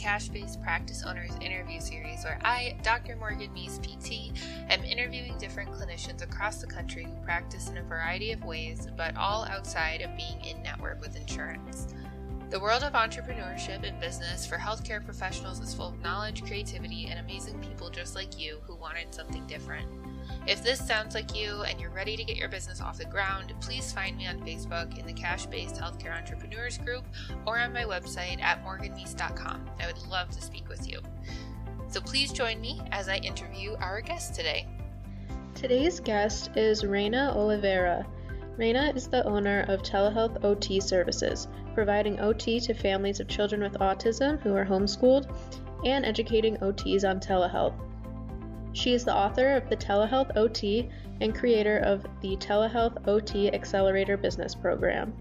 Cash Based Practice Owners interview series where I, Dr. Morgan Meese, PT, am interviewing different clinicians across the country who practice in a variety of ways, but all outside of being in network with insurance. The world of entrepreneurship and business for healthcare professionals is full of knowledge, creativity, and amazing people just like you who wanted something different. If this sounds like you and you're ready to get your business off the ground, please find me on Facebook in the Cash Based Healthcare Entrepreneurs group or on my website at morganmeese.com. I would love to speak with you. So please join me as I interview our guest today. Today's guest is Reina Olivera. Reina is the owner of Telehealth OT Services, providing OT to families of children with autism who are homeschooled and educating OTs on telehealth. She is the author of the Telehealth OT and creator of the Telehealth OT Accelerator Business Program.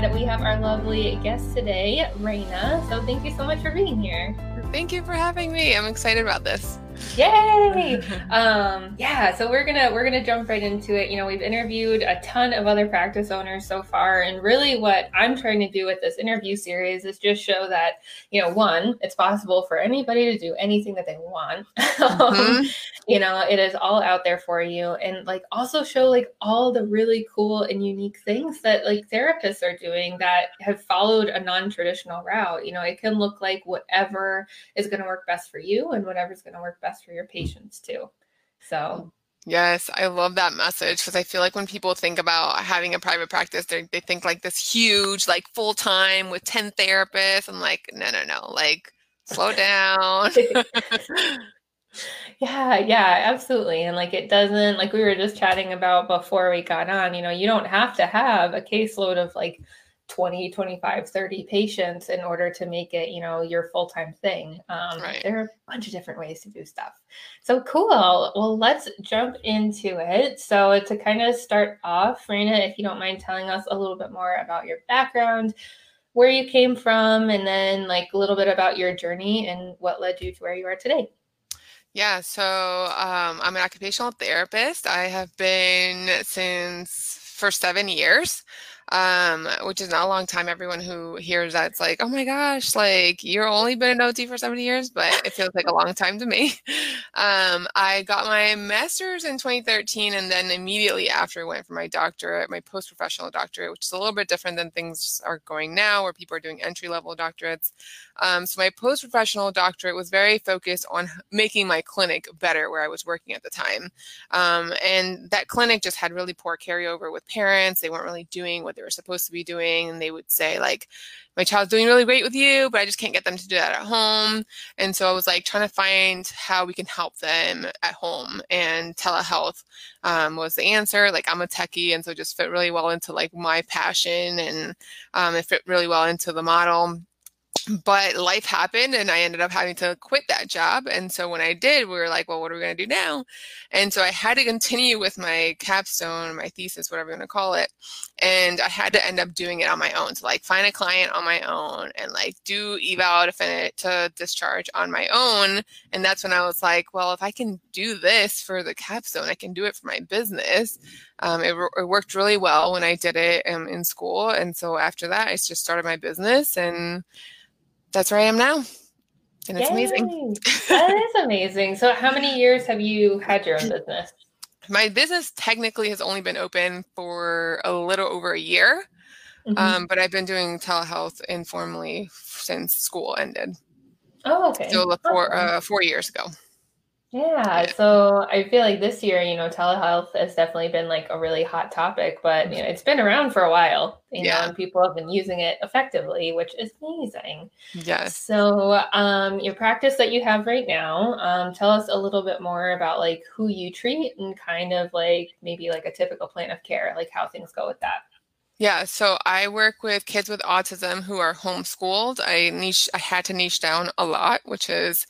That we have our lovely guest today, Reina. So thank you so much for being here. Thank you for having me. I'm excited about this. Yay! um, yeah, so we're gonna we're gonna jump right into it. You know, we've interviewed a ton of other practice owners so far, and really, what I'm trying to do with this interview series is just show that you know, one, it's possible for anybody to do anything that they want. Mm-hmm. you know, it is all out there for you, and like also show like all the really cool and unique things that like therapists are doing that have followed a non-traditional route. You know, it can look like whatever is going to work best for you and whatever's going to work best for your patients too. So Yes, I love that message because I feel like when people think about having a private practice, they they think like this huge, like full time with 10 therapists. I'm like, no, no, no, like slow down. yeah, yeah, absolutely. And like it doesn't, like we were just chatting about before we got on, you know, you don't have to have a caseload of like 20 25 30 patients in order to make it you know your full-time thing. Um, right. there are a bunch of different ways to do stuff. So cool. Well let's jump into it. So to kind of start off Reina if you don't mind telling us a little bit more about your background where you came from and then like a little bit about your journey and what led you to where you are today. Yeah, so um, I'm an occupational therapist. I have been since for seven years um, which is not a long time. Everyone who hears that's like, oh my gosh, like you're only been an OT for 70 years, but it feels like a long time to me. Um, I got my master's in 2013, and then immediately after I went for my doctorate, my post professional doctorate, which is a little bit different than things are going now, where people are doing entry level doctorates. Um, so my post professional doctorate was very focused on making my clinic better where I was working at the time. Um, and that clinic just had really poor carryover with parents. They weren't really doing what what were supposed to be doing. And they would say, like, my child's doing really great with you, but I just can't get them to do that at home. And so I was like trying to find how we can help them at home. And telehealth um, was the answer. Like I'm a techie, and so just fit really well into like my passion, and um, it fit really well into the model but life happened and I ended up having to quit that job. And so when I did, we were like, well, what are we going to do now? And so I had to continue with my capstone, my thesis, whatever you want to call it. And I had to end up doing it on my own. So like find a client on my own and like do eval to to discharge on my own. And that's when I was like, well, if I can do this for the capstone, I can do it for my business. Um, it, it, worked really well when I did it um, in school. And so after that, I just started my business and that's where I am now. And it's Yay. amazing. that is amazing. So, how many years have you had your own business? My business technically has only been open for a little over a year, mm-hmm. um, but I've been doing telehealth informally since school ended. Oh, okay. So, four, uh, four years ago. Yeah, so I feel like this year, you know, telehealth has definitely been like a really hot topic, but you know, it's been around for a while, you yeah. know, and people have been using it effectively, which is amazing. Yes. So, um, your practice that you have right now, um, tell us a little bit more about like who you treat and kind of like maybe like a typical plan of care, like how things go with that. Yeah, so I work with kids with autism who are homeschooled. I niche I had to niche down a lot, which is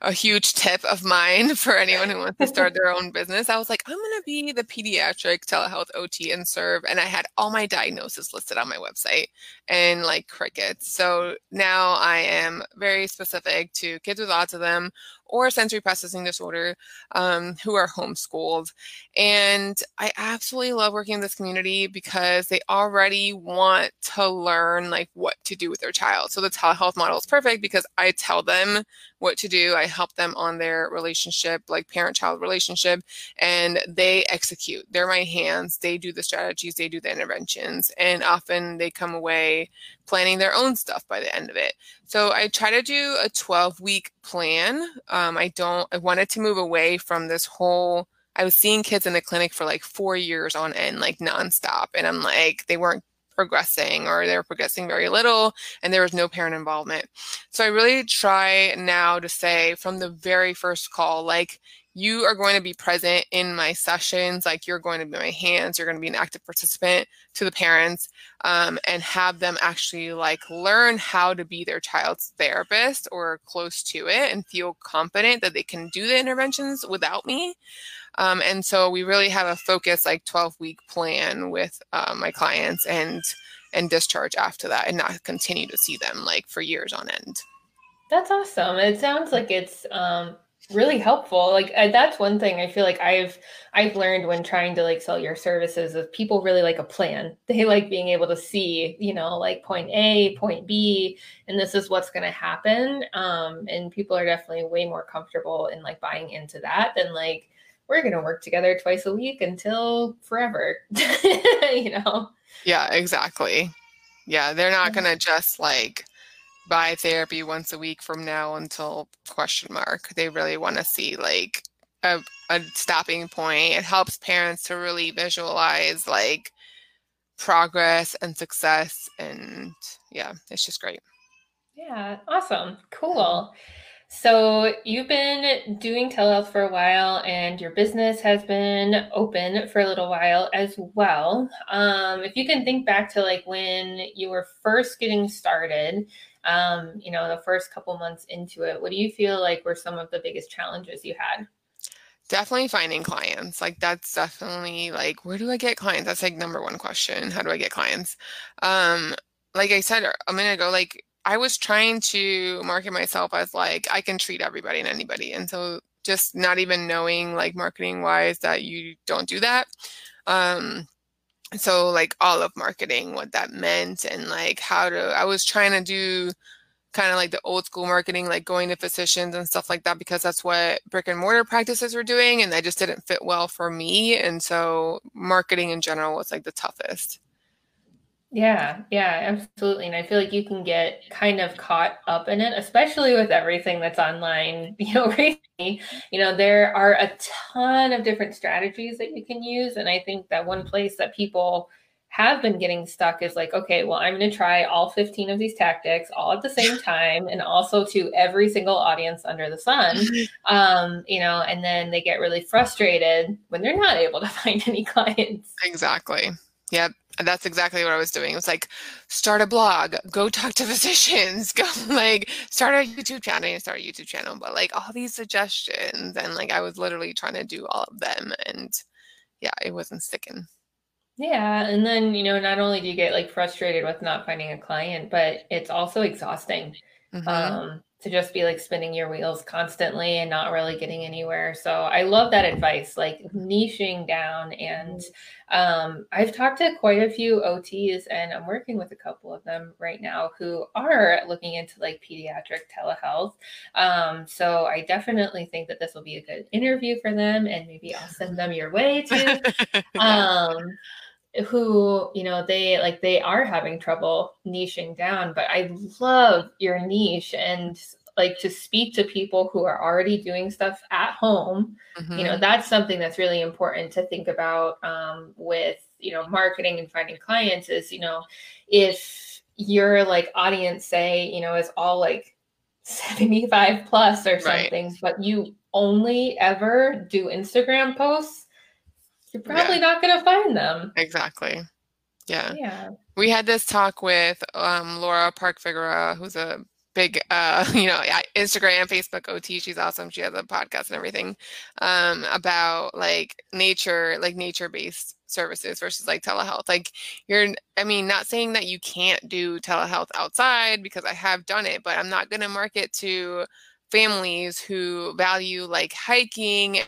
a huge tip of mine for anyone who wants to start their own business. I was like, I'm going to be the pediatric telehealth OT and serve. And I had all my diagnosis listed on my website and like crickets. So now I am very specific to kids with autism or sensory processing disorder um, who are homeschooled. And I absolutely love working in this community because they already want to learn like what to do with their child. So the telehealth model is perfect because I tell them what to do. I help them on their relationship, like parent child relationship, and they execute. They're my hands. They do the strategies, they do the interventions, and often they come away planning their own stuff by the end of it. So I try to do a 12 week plan. Um, I don't, I wanted to move away from this whole. I was seeing kids in the clinic for like four years on end, like nonstop. And I'm like, they weren't progressing or they were progressing very little and there was no parent involvement. So I really try now to say from the very first call, like, you are going to be present in my sessions like you're going to be my hands you're going to be an active participant to the parents um, and have them actually like learn how to be their child's therapist or close to it and feel confident that they can do the interventions without me. Um, and so we really have a focus like 12 week plan with uh, my clients and and discharge after that and not continue to see them like for years on end. That's awesome. It sounds like it's um really helpful like uh, that's one thing i feel like i've i've learned when trying to like sell your services is people really like a plan. They like being able to see you know like point a point b and this is what's going to happen um and people are definitely way more comfortable in like buying into that than like we're going to work together twice a week until forever you know? Yeah exactly. Yeah they're not going to just like buy therapy once a week from now until question mark. They really want to see like a, a stopping point. It helps parents to really visualize like progress and success and yeah, it's just great. Yeah, awesome. Cool. So you've been doing telehealth for a while and your business has been open for a little while as well. Um, if you can think back to like when you were first getting started, um, you know, the first couple months into it, what do you feel like were some of the biggest challenges you had? Definitely finding clients. Like that's definitely like where do I get clients? That's like number one question. How do I get clients? Um, like I said a minute ago, like I was trying to market myself as like I can treat everybody and anybody. And so just not even knowing like marketing wise that you don't do that. Um, so like all of marketing what that meant and like how to i was trying to do kind of like the old school marketing like going to physicians and stuff like that because that's what brick and mortar practices were doing and that just didn't fit well for me. And so marketing in general was like the toughest yeah, yeah, absolutely. And I feel like you can get kind of caught up in it, especially with everything that's online, you know, recently. You know, there are a ton of different strategies that you can use. And I think that one place that people have been getting stuck is like, okay, well, I'm going to try all 15 of these tactics all at the same time and also to every single audience under the sun. Um, you know, and then they get really frustrated when they're not able to find any clients. Exactly. Yep. And that's exactly what I was doing. It was like, start a blog, go talk to physicians, go like start a YouTube channel and start a YouTube channel. But like all these suggestions and like I was literally trying to do all of them and yeah, it wasn't sticking. Yeah. And then, you know, not only do you get like frustrated with not finding a client, but it's also exhausting. Mm-hmm. Um, to just be like spinning your wheels constantly and not really getting anywhere. So I love that advice, like niching down. And um, I've talked to quite a few OTs, and I'm working with a couple of them right now who are looking into like pediatric telehealth. Um, so I definitely think that this will be a good interview for them, and maybe I'll send them your way too. um, who you know they like they are having trouble niching down but i love your niche and like to speak to people who are already doing stuff at home mm-hmm. you know mm-hmm. that's something that's really important to think about um, with you know marketing and finding clients is you know if your like audience say you know is all like 75 plus or something right. but you only ever do instagram posts you're probably yeah. not going to find them. Exactly. Yeah. Yeah. We had this talk with um, Laura Park Figueroa, who's a big, uh, you know, Instagram, Facebook OT. She's awesome. She has a podcast and everything um, about like nature, like nature based services versus like telehealth. Like you're, I mean, not saying that you can't do telehealth outside because I have done it, but I'm not going to market to families who value like hiking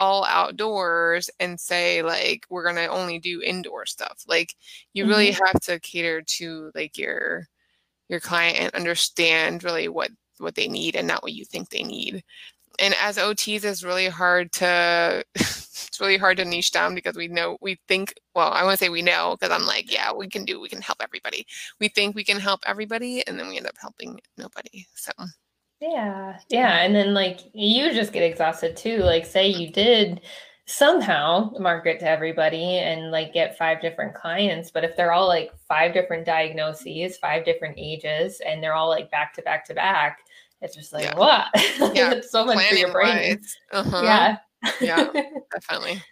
all outdoors and say like we're going to only do indoor stuff. Like you mm-hmm. really have to cater to like your your client and understand really what what they need and not what you think they need. And as ots is really hard to it's really hard to niche down because we know we think well i want to say we know because i'm like yeah we can do we can help everybody. We think we can help everybody and then we end up helping nobody so yeah. Yeah. And then like you just get exhausted too. Like say you did somehow market to everybody and like get five different clients, but if they're all like five different diagnoses, five different ages, and they're all like back to back to back, it's just like yeah. what? Yeah. so much Planning for your brain. Uh-huh. Yeah. Yeah, definitely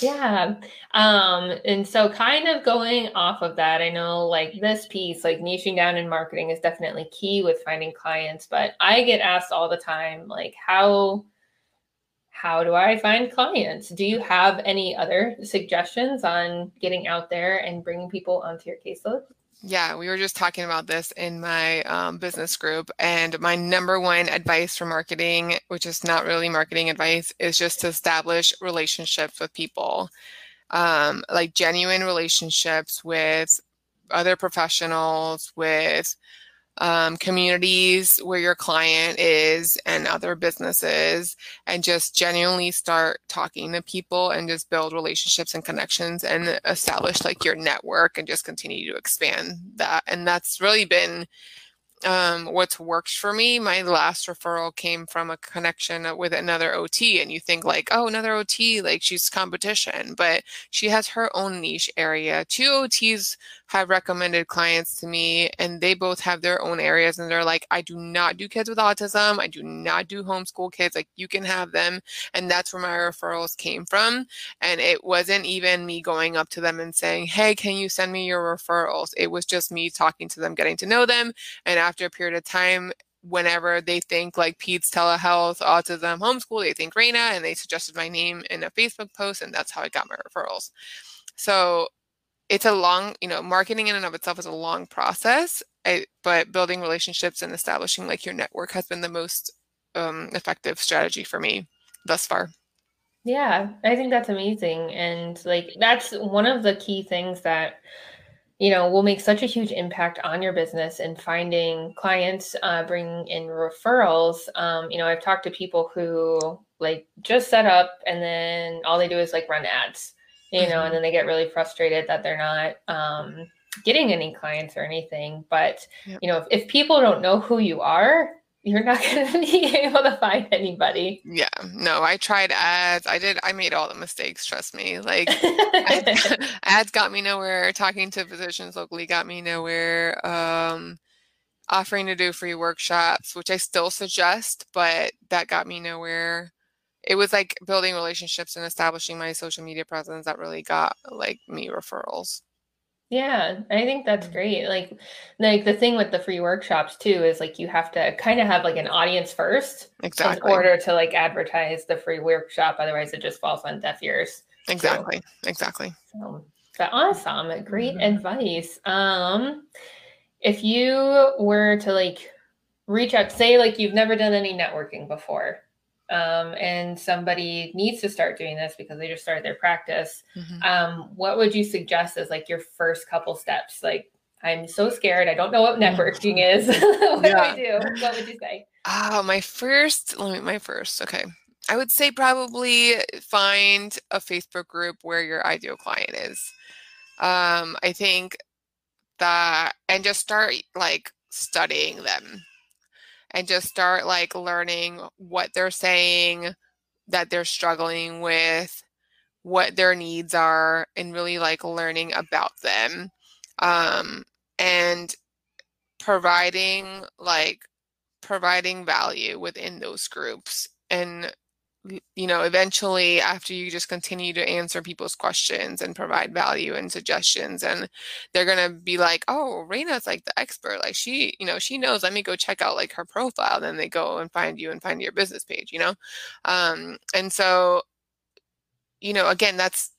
yeah. Um, and so kind of going off of that, I know like this piece, like niching down in marketing is definitely key with finding clients, but I get asked all the time, like how how do I find clients? Do you have any other suggestions on getting out there and bringing people onto your caseload? Yeah, we were just talking about this in my um, business group. And my number one advice for marketing, which is not really marketing advice, is just to establish relationships with people, um, like genuine relationships with other professionals, with um, communities where your client is and other businesses and just genuinely start talking to people and just build relationships and connections and establish like your network and just continue to expand that. And that's really been um, what's worked for me. My last referral came from a connection with another OT, and you think like, oh, another OT, like she's competition, but she has her own niche area. Two OTs have recommended clients to me and they both have their own areas and they're like i do not do kids with autism i do not do homeschool kids like you can have them and that's where my referrals came from and it wasn't even me going up to them and saying hey can you send me your referrals it was just me talking to them getting to know them and a period of time whenever they think like Pete's telehealth autism homeschool they think Reina and they suggested my name in a facebook post and that's how i got my referrals so it's a long, you know, marketing in and of itself is a long process, I, but building relationships and establishing like your network has been the most um, effective strategy for me thus far. Yeah, I think that's amazing. And like, that's one of the key things that, you know, will make such a huge impact on your business and finding clients, uh, bringing in referrals. Um, you know, I've talked to people who like just set up and then all they do is like run ads you know, mm-hmm. and then they get really frustrated that they're not um, getting any clients or anything. But, yep. you know, if, if people don't know who you are, you're not going to be able to find anybody. Yeah, no, I tried ads. I did, I made all the mistakes, trust me. Like, ads got me nowhere. Talking to physicians locally got me nowhere. Um, offering to do free workshops, which I still suggest, but that got me nowhere it was like building relationships and establishing my social media presence that really got like me referrals. Yeah, I think that's great. Like like the thing with the free workshops too is like you have to kind of have like an audience first exactly. in order to like advertise the free workshop otherwise it just falls on deaf ears. Exactly. So, exactly. So, but awesome. Great mm-hmm. advice. Um if you were to like reach out say like you've never done any networking before um, and somebody needs to start doing this because they just started their practice, mm-hmm. um, what would you suggest as like your first couple steps? Like, I'm so scared. I don't know what networking is. what yeah. do I do? What would you say? Oh, my first, let me, my first, okay. I would say probably find a Facebook group where your ideal client is. Um, I think that, and just start like studying them and just start like learning what they're saying that they're struggling with what their needs are and really like learning about them um, and providing like providing value within those groups and you know, eventually after you just continue to answer people's questions and provide value and suggestions, and they're gonna be like, "Oh, Reina's like the expert. Like she, you know, she knows. Let me go check out like her profile." Then they go and find you and find your business page. You know, um, and so, you know, again, that's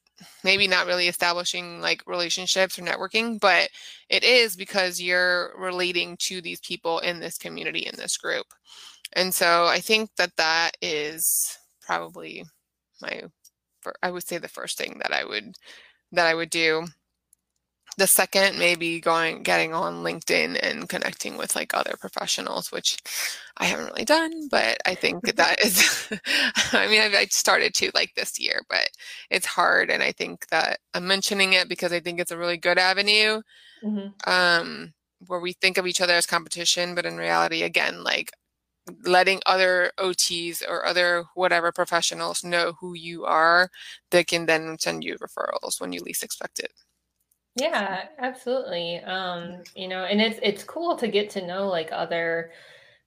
maybe not really establishing like relationships or networking, but it is because you're relating to these people in this community, in this group. And so I think that that is probably my, I would say the first thing that I would, that I would do the second maybe going getting on linkedin and connecting with like other professionals which i haven't really done but i think that is i mean I've, i started to like this year but it's hard and i think that i'm mentioning it because i think it's a really good avenue mm-hmm. um, where we think of each other as competition but in reality again like letting other OTs or other whatever professionals know who you are, they can then send you referrals when you least expect it. Yeah, absolutely. Um, you know, and it's it's cool to get to know like other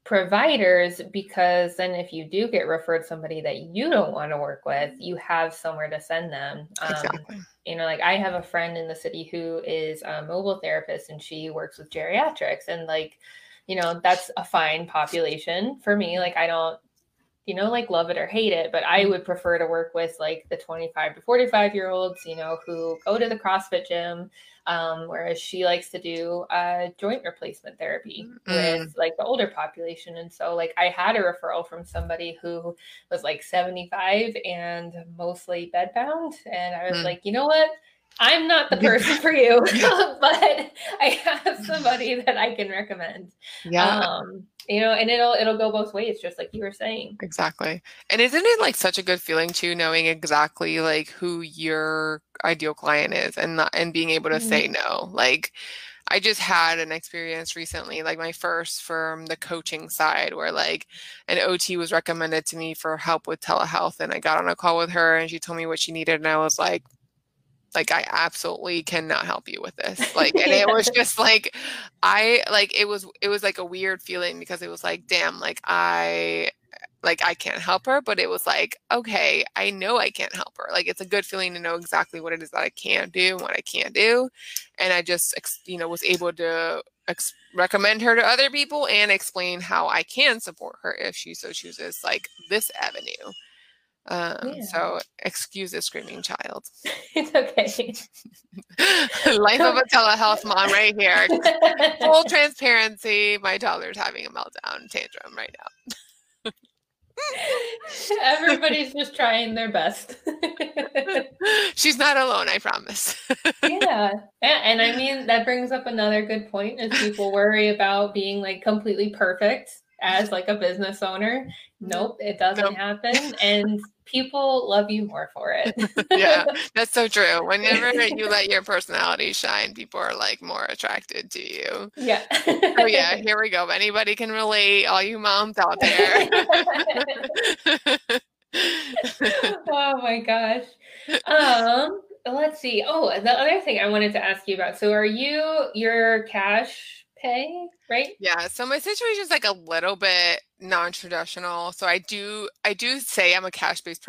providers because then if you do get referred somebody that you don't want to work with, you have somewhere to send them. Um, exactly. You know, like I have a friend in the city who is a mobile therapist and she works with geriatrics and like, you know, that's a fine population for me. Like I don't you know, like love it or hate it, but I would prefer to work with like the 25 to 45 year olds, you know, who go to the CrossFit gym. Um, whereas she likes to do uh, joint replacement therapy mm. with like the older population. And so, like, I had a referral from somebody who was like 75 and mostly bedbound. And I was mm. like, you know what? I'm not the person for you, but I have somebody that I can recommend. Yeah. Um, you know, and it'll it'll go both ways, just like you were saying. Exactly. And isn't it like such a good feeling too, knowing exactly like who your ideal client is and not, and being able to mm-hmm. say no. Like I just had an experience recently, like my first from the coaching side, where like an OT was recommended to me for help with telehealth. And I got on a call with her and she told me what she needed. And I was like, like i absolutely cannot help you with this like and it was just like i like it was it was like a weird feeling because it was like damn like i like i can't help her but it was like okay i know i can't help her like it's a good feeling to know exactly what it is that i can do and what i can't do and i just you know was able to ex- recommend her to other people and explain how i can support her if she so chooses like this avenue um, yeah. So excuse the screaming child. it's okay. Life of a telehealth mom right here. Full transparency. My toddler's having a meltdown tantrum right now. Everybody's just trying their best. She's not alone, I promise. yeah. And, and I mean, that brings up another good point is people worry about being like completely perfect as like a business owner. Nope, it doesn't nope. happen. And people love you more for it. yeah, that's so true. Whenever you let your personality shine, people are like more attracted to you. Yeah. oh yeah, here we go. Anybody can relate, all you moms out there. oh my gosh. Um, let's see. Oh, the other thing I wanted to ask you about. So are you your cash pay, right? Yeah. So my situation is like a little bit non-traditional. So I do I do say I'm a cash-based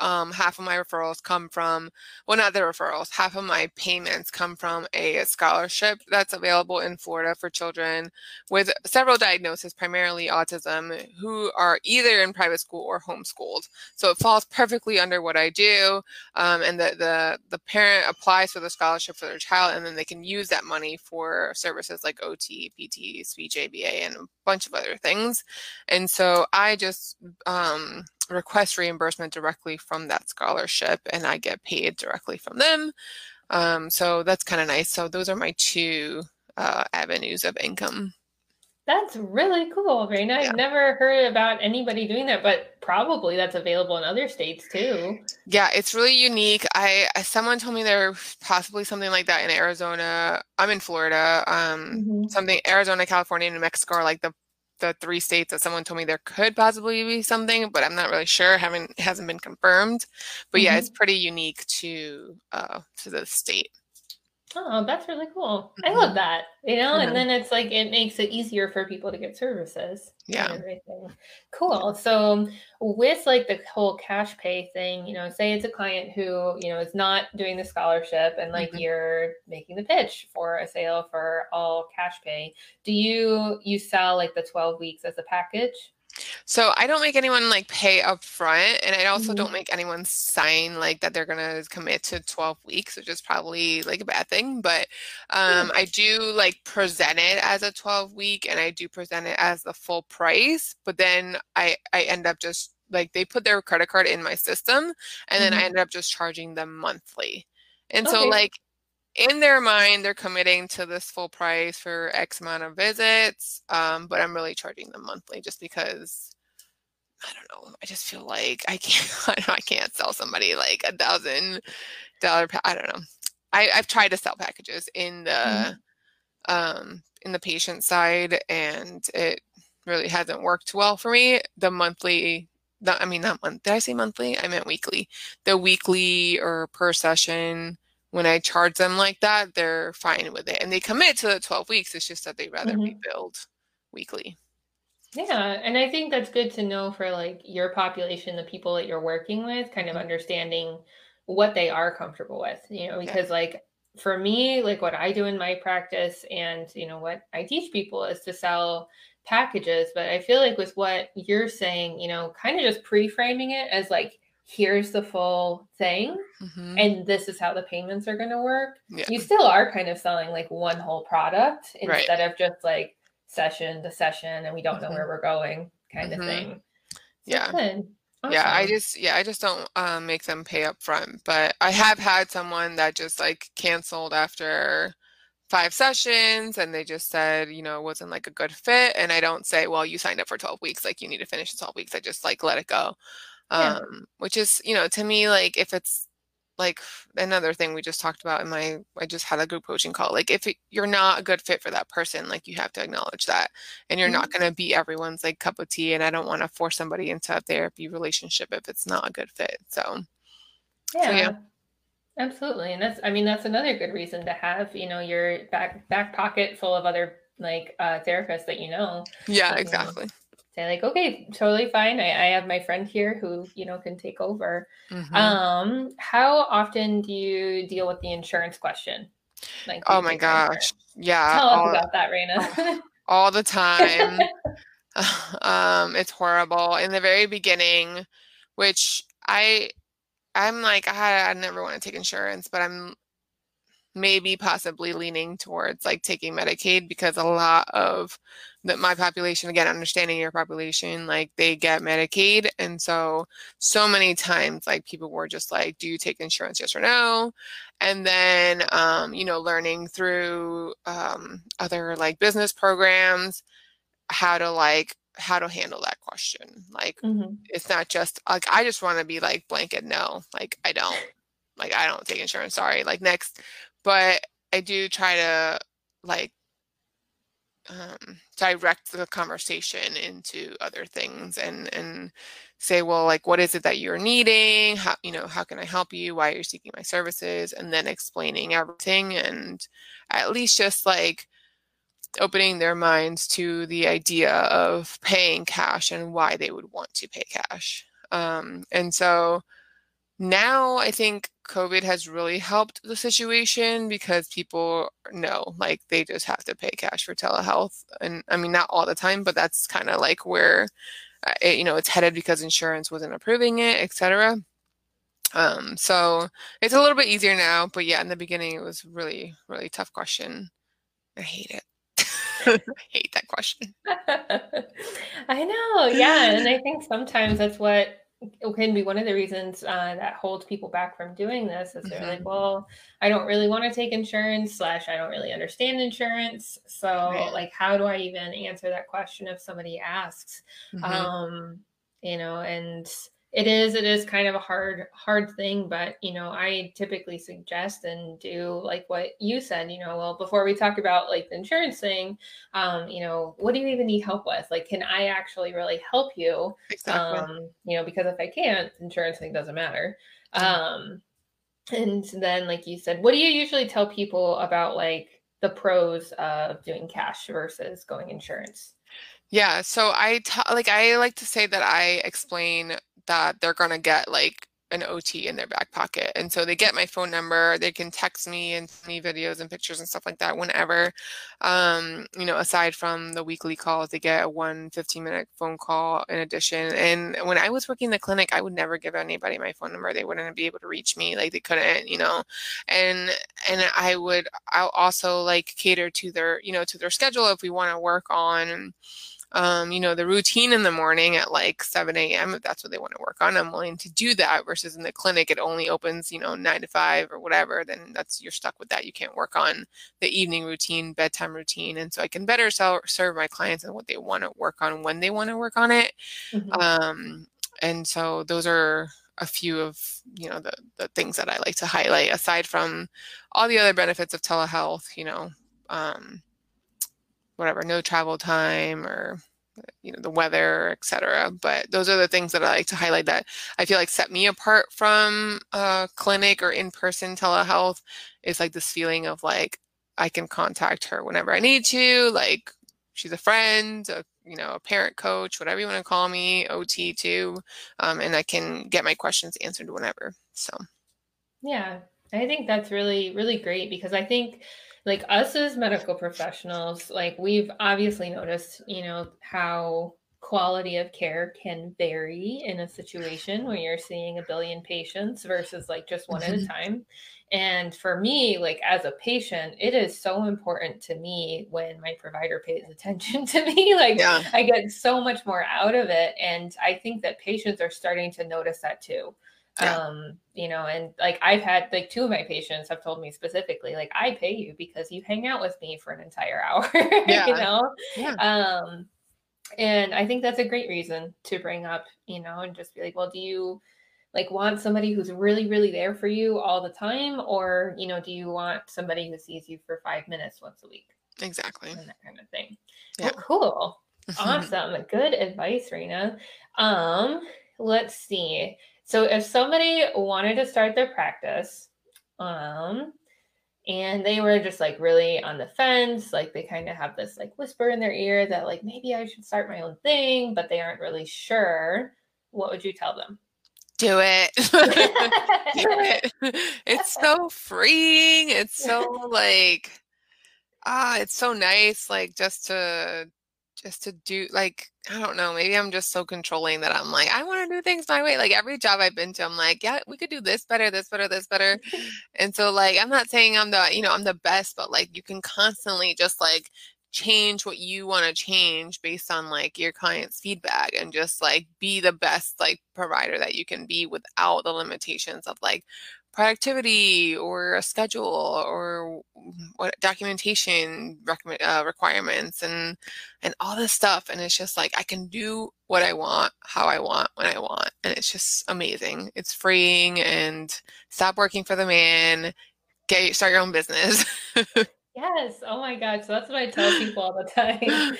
um, half of my referrals come from, well, not the referrals, half of my payments come from a scholarship that's available in Florida for children with several diagnoses, primarily autism, who are either in private school or homeschooled. So it falls perfectly under what I do. Um, and the, the, the parent applies for the scholarship for their child, and then they can use that money for services like OT, PT, speech ABA, and a bunch of other things. And so I just, um, request reimbursement directly from that scholarship and I get paid directly from them. Um, so that's kind of nice. So those are my two uh, avenues of income. That's really cool, Reina. I've never heard about anybody doing that, but probably that's available in other states too. Yeah, it's really unique. I someone told me there possibly something like that in Arizona. I'm in Florida. Um, mm-hmm. something Arizona, California, New Mexico are like the the three states that someone told me there could possibly be something, but I'm not really sure. Haven't hasn't been confirmed. But yeah, mm-hmm. it's pretty unique to uh to the state. Oh, that's really cool. Mm-hmm. I love that. You know, mm-hmm. and then it's like it makes it easier for people to get services. Yeah. everything. Cool. So with like the whole cash pay thing, you know, say it's a client who, you know, is not doing the scholarship and like mm-hmm. you're making the pitch for a sale for all cash pay. Do you you sell like the 12 weeks as a package? So I don't make anyone like pay up front, and I also Mhm. don't make anyone sign like that they're gonna commit to 12 weeks, which is probably like a bad thing. But um, I do like present it as a 12 week, and I do present it as the full price. But then I I end up just like they put their credit card in my system, and then I Mhm. ended up just charging them monthly. And so like in their mind, they're committing to this full price for X amount of visits, um, but I'm really charging them monthly just because I don't know. I just feel like I can't. I, don't know, I can't sell somebody like a thousand dollar. I don't know. I, I've tried to sell packages in the Mhm. um, in the patient side, and it really hasn't worked well for me. The monthly. The, I mean, not month. Did I say monthly? I meant weekly. The weekly or per session when I charge them like that, they're fine with it. And they commit to the 12 weeks. It's just that they'd rather be Mhm. billed weekly. Yeah, and I think that's good to know for like your population, the people that you're working with, kind of Mhm. understanding what they are comfortable with, you know, Yeah. because like for me, like what I do in my practice and, you know, what I teach people is to sell packages, but I feel like with what you're saying, you know, kind of just pre-framing it as like here's the full thing hmm and this is how the payments are going to work. Yeah. You still are kind of selling like one whole product Right. instead of just like session to session and we don't know Mhm. where we're going kind Mhm. of thing. So Yeah. good. Yeah, I just yeah, I just don't um, make them pay up front. But I have had someone that just like canceled after five sessions and they just said, you know, it wasn't like a good fit. And I don't say, well, you signed up for 12 weeks, like you need to finish the 12 weeks. I just like let it go. Yeah. Um, which is, you know, to me, like if it's like another thing we just talked about in my, I just had a group coaching call. Like if it, you're not a good fit for that person, like you have to acknowledge that. And you're not going to be everyone's like cup of tea. And I don't want to force somebody into a therapy relationship if it's not a good fit. So, Yeah. yeah. Absolutely. And that's I mean that's another good reason to have, you know, your back back pocket full of other like uh therapists that you know. yeah, Mhm. exactly. Say like, okay, totally fine. I, I have my friend here who, you know, can take over. Mhm. Um, how often do you deal with the insurance question? Like, oh my gosh. Yeah. Tell us all- about that, Reina. all the time. um, it's horrible. In the very beginning, which I, I'm like, I, I never want to take insurance, but I'm maybe possibly leaning towards like taking Medicaid because a lot of the, my population, again, understanding your population, like they get Medicaid. And so, so many times, like people were just like, do you take insurance? Yes or no? And then, um, you know, learning through um, other like business programs how to like, how to handle that question. Like, Mhm. it's not just like, I just want to be like blanket no, like, I don't, like, I don't take insurance. Sorry. Like, next, but I do try to like um, direct the conversation into other things and and say well like what is it that you're needing? How you know how can i help you? Why are you seeking my services? And then explaining everything and at least just like opening their minds to the idea of paying cash and why they would want to pay cash. Um, and so now I think COVID has really helped the situation because people know like they just have to pay cash for telehealth. And I mean, not all the time, but that's kind of like where, uh, it, you know, it's headed because insurance wasn't approving it, etc. Um, so it's a little bit easier now, but yeah, in the beginning it was really, really tough question. I hate it. I hate that question. I know, yeah, and I think sometimes that's what can be one of the reasons uh, that holds people back from doing this is they're like, Mhm. well, I don't really want to take insurance slash I don't really understand insurance, so Right. like, how do I even answer that question if somebody asks? Mhm. Um, you know, and it is it is kind of a hard hard thing but you know i typically suggest and do like what you said you know well before we talk about like the insurance thing um you know what do you even need help with like can i actually really help you exactly. um you know because if i can't insurance thing doesn't matter Mhm. um and then like you said what do you usually tell people about like the pros of doing cash versus going insurance Yeah, so I t- like I like to say that I explain that they're gonna get like an OT in their back pocket. And so they get my phone number, they can text me and send me videos and pictures and stuff like that whenever. Um, you know, aside from the weekly calls, they get a one 15 minute phone call in addition. And when I was working in the clinic, I would never give anybody my phone number. They wouldn't be able to reach me. Like they couldn't, you know, and, and I would, I'll also like cater to their, you know, to their schedule if we want to work on um, you know, the routine in the morning at like 7 a.m. if that's what they want to work on. I'm willing to do that versus in the clinic, it only opens, you know, nine to five or whatever. Then that's you're stuck with that. You can't work on the evening routine, bedtime routine. And so I can better sell, serve my clients and what they want to work on when they want to work on it. Mm-hmm. Um, and so those are a few of you know the, the things that i like to highlight aside from all the other benefits of telehealth you know um, whatever, no travel time or you know the weather etc but those are the things that i like to highlight that i feel like set me apart from a clinic or in-person telehealth. Is like this feeling of like i can contact her whenever i need to like she's a friend a, you know a parent coach whatever you want to call me ot too um, and i can get my questions answered whenever so. Yeah i think that's really really great because i think like us as medical professionals, like we've obviously noticed, you know, how quality of care can vary in a situation when you're seeing a billion patients versus like just one mm-hmm. at a mm-hmm. time. And for me, like as a patient, it is so important to me when my provider pays attention to me. Like yeah. I get so much more out of it. And I think that patients are starting to notice that too. Yeah. Um, you know, and like I've had like two of my patients have told me specifically, like, I pay you because you hang out with me for an entire hour. Yeah. you know? Yeah. Um, and I think that's a great reason to bring up, you know, and just be like, well, do you like want somebody who's really, really there for you all the time? Or, you know, do you want somebody who sees you for five minutes once a week? Exactly. And that kind of thing. Yeah. Well, cool. awesome. Good advice, Reina. Um, let's see. So if somebody wanted to start their practice, um, and they were just like really on the fence, like they kind of have this like whisper in their ear that like maybe I should start my own thing, but they aren't really sure, what would you tell them? Do it. Do it. It's so freeing. It's so like ah, it's so nice like just to just to do like I don't know, maybe I'm just so controlling that I'm like, I want to do things my way. Like every job I've been to, I'm like, yeah, we could do this better, this better, this better. and so like I'm not saying I'm the, you know, I'm the best, but like you can constantly just like change what you want to change based on like your client's feedback and just like be the best like provider that you can be without the limitations of like productivity or a schedule or what documentation uh, requirements and and all this stuff and it's just like i can do what i want how i want when i want and it's just amazing. It's freeing and stop working for the man. Get start your own business Yes. Oh my God. So that's what I tell people all the time.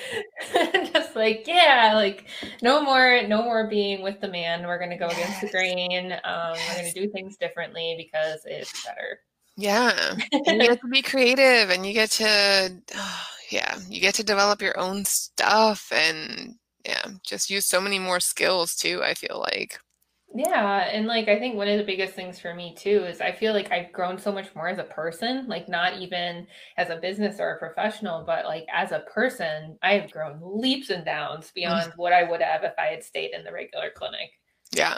Just like, yeah, like no more, no more being with the man. We're gonna go yes. against the grain. Um, yes. we're gonna do things differently because it's better. Yeah. and you get to be creative and you get to oh, yeah, you get to develop your own stuff and yeah, just use so many more skills too, I feel like. Yeah, and like I think one of the biggest things for me too is I feel like I've grown so much more as a person, like not even as a business or a professional, but like as a person, I have grown leaps and bounds beyond mm-hmm. what I would have if I had stayed in the regular clinic. Yeah.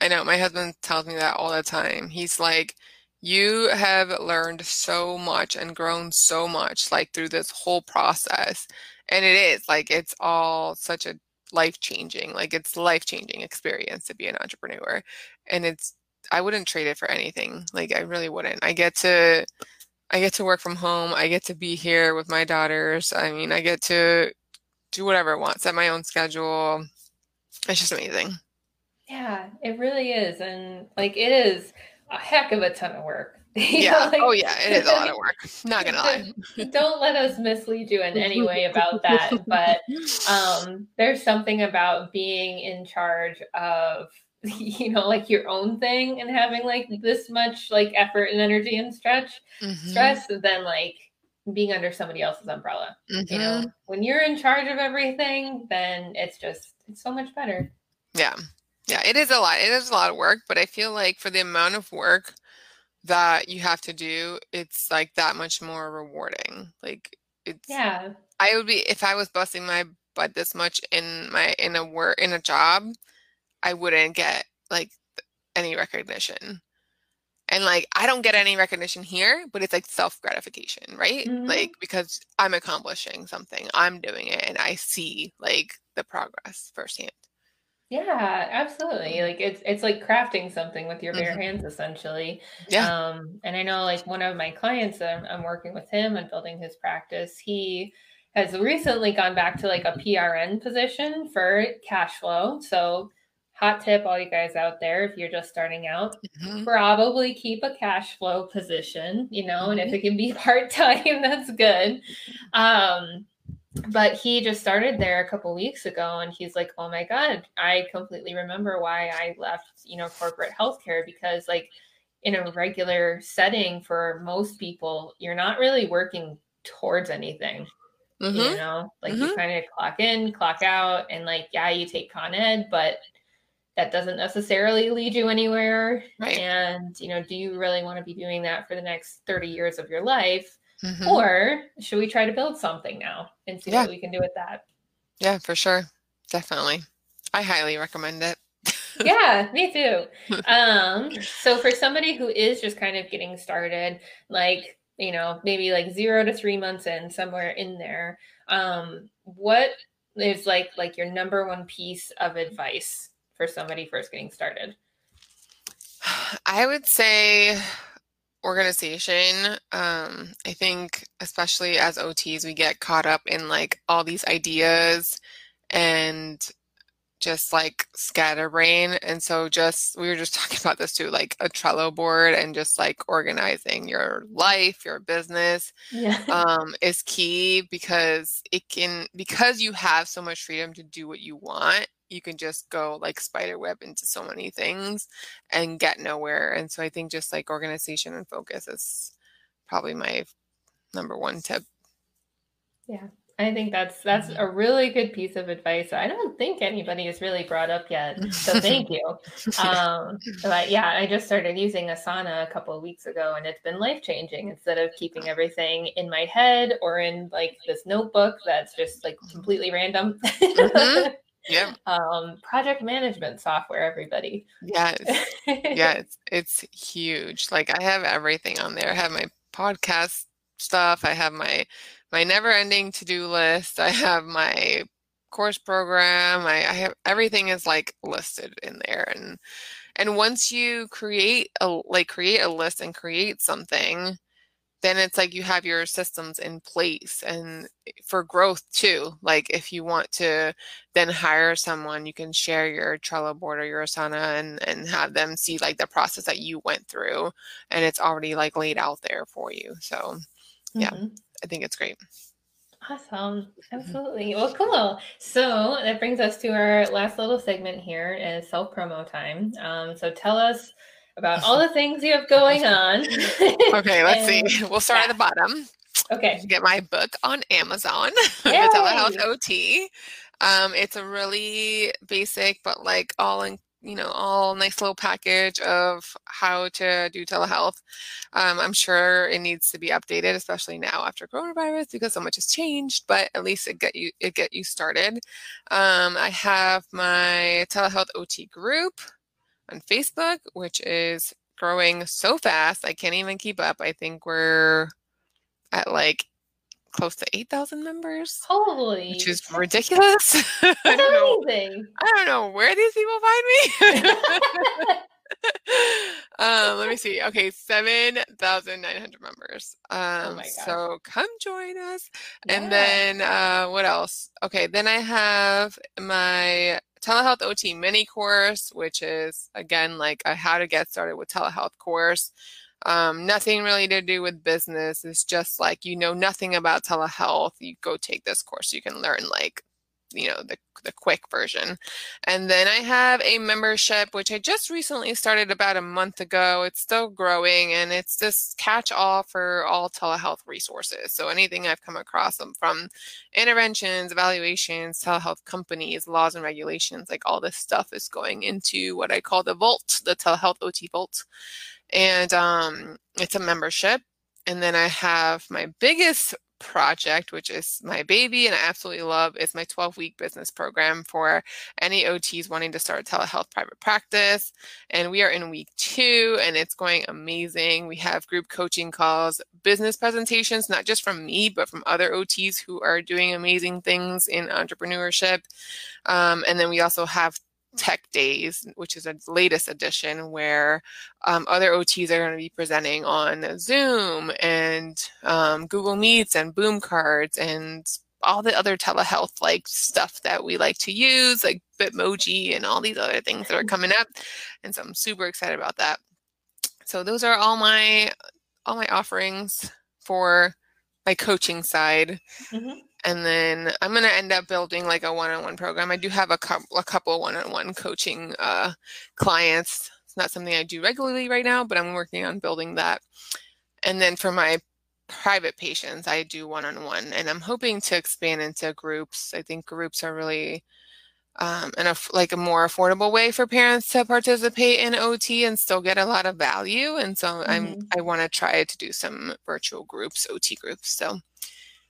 I know my husband tells me that all the time. He's like you have learned so much and grown so much like through this whole process. And it is like it's all such a life changing. Like it's life changing experience to be an entrepreneur. And it's I wouldn't trade it for anything. Like I really wouldn't. I get to I get to work from home. I get to be here with my daughters. I mean, I get to do whatever I want, set my own schedule. It's just amazing. Yeah, it really is. And like it is a heck of a ton of work. yeah. like, oh yeah, it is a lot of work. Not gonna lie. don't let us mislead you in any way about that. But um, there's something about being in charge of you know like your own thing and having like this much like effort and energy and stretch mm-hmm. stress than like being under somebody else's umbrella. Mm-hmm. You know, when you're in charge of everything, then it's just it's so much better. Yeah. Yeah, it is a lot. It is a lot of work, but I feel like for the amount of work that you have to do, it's like that much more rewarding. Like it's Yeah. I would be if I was busting my butt this much in my in a work in a job, I wouldn't get like any recognition. And like I don't get any recognition here, but it's like self gratification, right? Mhm. Like because I'm accomplishing something, I'm doing it, and I see like the progress firsthand. Yeah, absolutely. Like it's it's like crafting something with your bare Mhm. hands essentially. Yeah. Um, and I know like one of my clients, I'm, I'm working with him and building his practice. He has recently gone back to like a PRN position for cash flow. So hot tip, all you guys out there, if you're just starting out, Mhm. probably keep a cash flow position, you know, and if Mhm. it can be part time, that's good. Um, but he just started there a couple weeks ago and he's like, oh my God, I completely remember why I left, you know, corporate healthcare because, like, in a regular setting for most people, you're not really working towards anything. You Mhm. know, like you kind of clock in, clock out, and like, yeah, you take Con Ed, but that doesn't necessarily lead you anywhere. Right. And, you know, do you really want to be doing that for the next 30 years of your life? Mhm. Or should we try to build something now and see Yeah. what we can do with that? Yeah, for sure. Definitely. I highly recommend it. yeah, me too. Um, so for somebody who is just kind of getting started, like, you know, maybe like zero to three months in, somewhere in there, um, what is like like your number one piece of advice for somebody first getting started? I would say organization. Um, I think especially as OTs, we get caught up in like all these ideas and just like scatterbrain. And so just we were just talking about this too, like a Trello board and just like organizing your life, your business Yeah. um, is key because it can because you have so much freedom to do what you want you can just go like spider web into so many things and get nowhere and so i think just like organization and focus is probably my number one tip Yeah. I think that's that's a really good piece of advice. I don't think anybody has really brought up yet. So thank you. Um, but yeah, I just started using Asana a couple of weeks ago, and it's been life changing. Instead of keeping everything in my head or in like this notebook that's just like completely random. Mhm. yeah. Um, project management software, everybody. yeah yeah it's, it's huge. Like i have everything on there. I have my podcast stuff. I have my my never ending to-do list. I have my course program. I, I have everything is like listed in there. And and once you create a like create a list and create something then it's like you have your systems in place and for growth too like if you want to then hire someone you can share your trello board or your asana and and have them see like the process that you went through and it's already like laid out there for you so yeah. Mhm. i think it's great Awesome. Absolutely. Well, cool. So that brings us to our last little segment here is self promo time. Um, so tell us about all the things you have going on. okay let's And- see we'll start at the bottom Okay. Get my book on Amazon, the Yay! Telehealth OT. Um, it's a really basic, but like all in, you know, all nice little package of how to do telehealth. Um, I'm sure it needs to be updated, especially now after coronavirus, because so much has changed. But at least it get you it get you started. Um, I have my telehealth OT group on Facebook, which is growing so fast. I can't even keep up. I think we're at like close to 8,000 members, Holy. which is ridiculous. I don't know. amazing. I don't know where these people find me. um, let me see. Okay, 7,900 members. Um, my so come join us. Yeah. And then uh, what else? Okay, then I have my telehealth OT mini course, which is again like a how to get started with telehealth course. Um, nothing really to do with business. It's just like you know nothing about telehealth. You go take this course. You can learn like you know the the quick version. And then I have a membership which I just recently started about a month ago. It's still growing and it's this catch all for all telehealth resources. So anything I've come across from interventions, evaluations, telehealth companies, laws and regulations, like all this stuff is going into what I call the Vault, the telehealth OT Vault. And um, it's a membership. And then I have my biggest project, which is my baby and I absolutely love, is my 12 week business program for any OTs wanting to start a telehealth private practice. And we are in week two and it's going amazing. We have group coaching calls, business presentations, not just from me, but from other OTs who are doing amazing things in entrepreneurship. Um, and then we also have Tech Days, which is a latest edition where um, other OTs are going to be presenting on Zoom and um, Google Meets and Boom Cards and all the other telehealth like stuff that we like to use, like Bitmoji and all these other things that are coming up. And so I'm super excited about that. So those are all my all my offerings for my coaching side. Mm-hmm and then I'm going to end up building like a one-on-one program. I do have a, couple, a couple one-on-one coaching uh, clients. It's not something I do regularly right now, but I'm working on building that. And then for my private patients, I do one-on-one, and I'm hoping to expand into groups. I think groups are really um, and a, like a more affordable way for parents to participate in OT and still get a lot of value. And so mm-hmm. I'm I want to try to do some virtual groups, OT groups. So,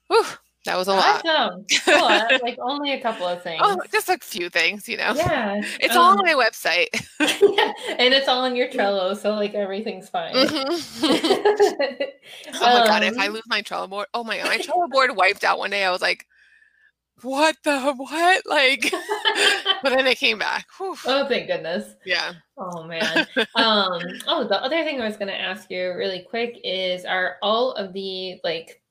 whew, that was a lot. Awesome. Cool. like only a couple of things. Oh, just a few things, you know. Yeah. It's um, all on my website. yeah. And it's all on your Trello, so like everything's fine. Mm-hmm. oh my god, if I um, lose my Trello board, oh my god, my Trello board wiped out one day. I was like, what the what? Like but then it came back. Whew. Oh thank goodness. Yeah. Oh man. um oh the other thing I was gonna ask you really quick is are all of the like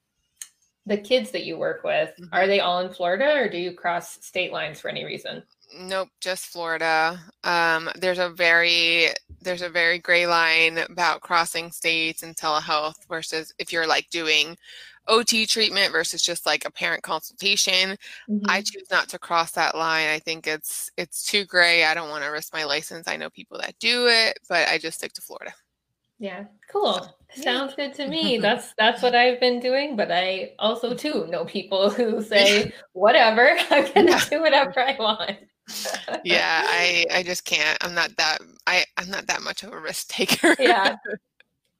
the kids that you work with mm-hmm. are they all in florida or do you cross state lines for any reason? Nope just florida. Um, there's a very there's a very gray line about crossing states and telehealth versus if you're like doing ot treatment versus just like a parent consultation. Mm-hmm. i choose not to cross that line. I think it's it's too gray. I don't want to risk my license. I know people that do it but i just stick to florida yeah, cool. Sounds good to me. That's that's what I've been doing, but I also too know people who say, "Whatever, I'm gonna do whatever I want." yeah, I I just can't. I'm not that I I'm not that much of a risk taker. yeah.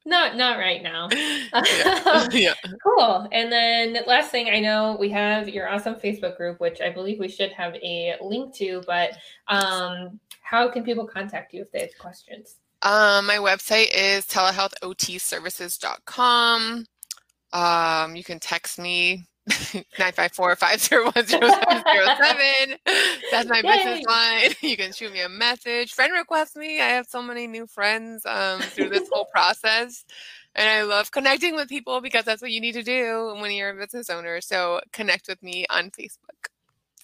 Not not right now. yeah. yeah. Cool. And then last thing I know we have your awesome Facebook group, which I believe we should have a link to, but um how can people contact you if they have questions? Um, my website is telehealthotservices.com. Um, you can text me 954-501-0707. That's my Yay. business line. You can shoot me a message. Friend request me. I have so many new friends um, through this whole process. And I love connecting with people because that's what you need to do when you're a business owner. So connect with me on Facebook.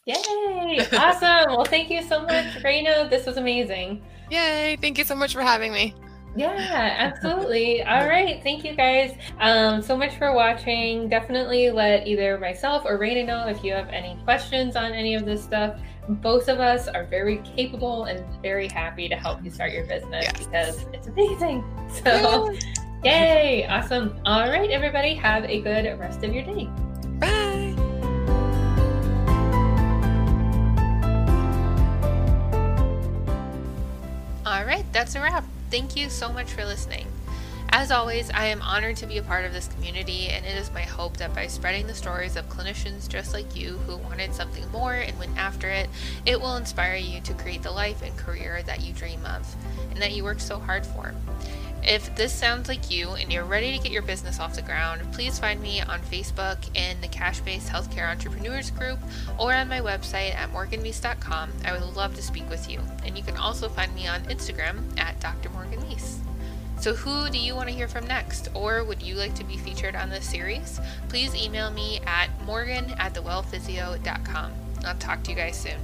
Yay! Awesome. well, thank you so much, Reina. This was amazing. Yay! Thank you so much for having me. Yeah, absolutely. All right. Thank you guys um, so much for watching. Definitely let either myself or Reina know if you have any questions on any of this stuff. Both of us are very capable and very happy to help you start your business yes. because it's amazing. So, yay! Awesome. All right, everybody. Have a good rest of your day. Bye. That's a wrap. Thank you so much for listening. As always, I am honored to be a part of this community, and it is my hope that by spreading the stories of clinicians just like you who wanted something more and went after it, it will inspire you to create the life and career that you dream of and that you worked so hard for. If this sounds like you and you're ready to get your business off the ground, please find me on Facebook in the Cash Based Healthcare Entrepreneurs group or on my website at morganmeese.com. I would love to speak with you. And you can also find me on Instagram at Dr. Morgan Meese. So, who do you want to hear from next, or would you like to be featured on this series? Please email me at morgan at thewellphysio.com. I'll talk to you guys soon.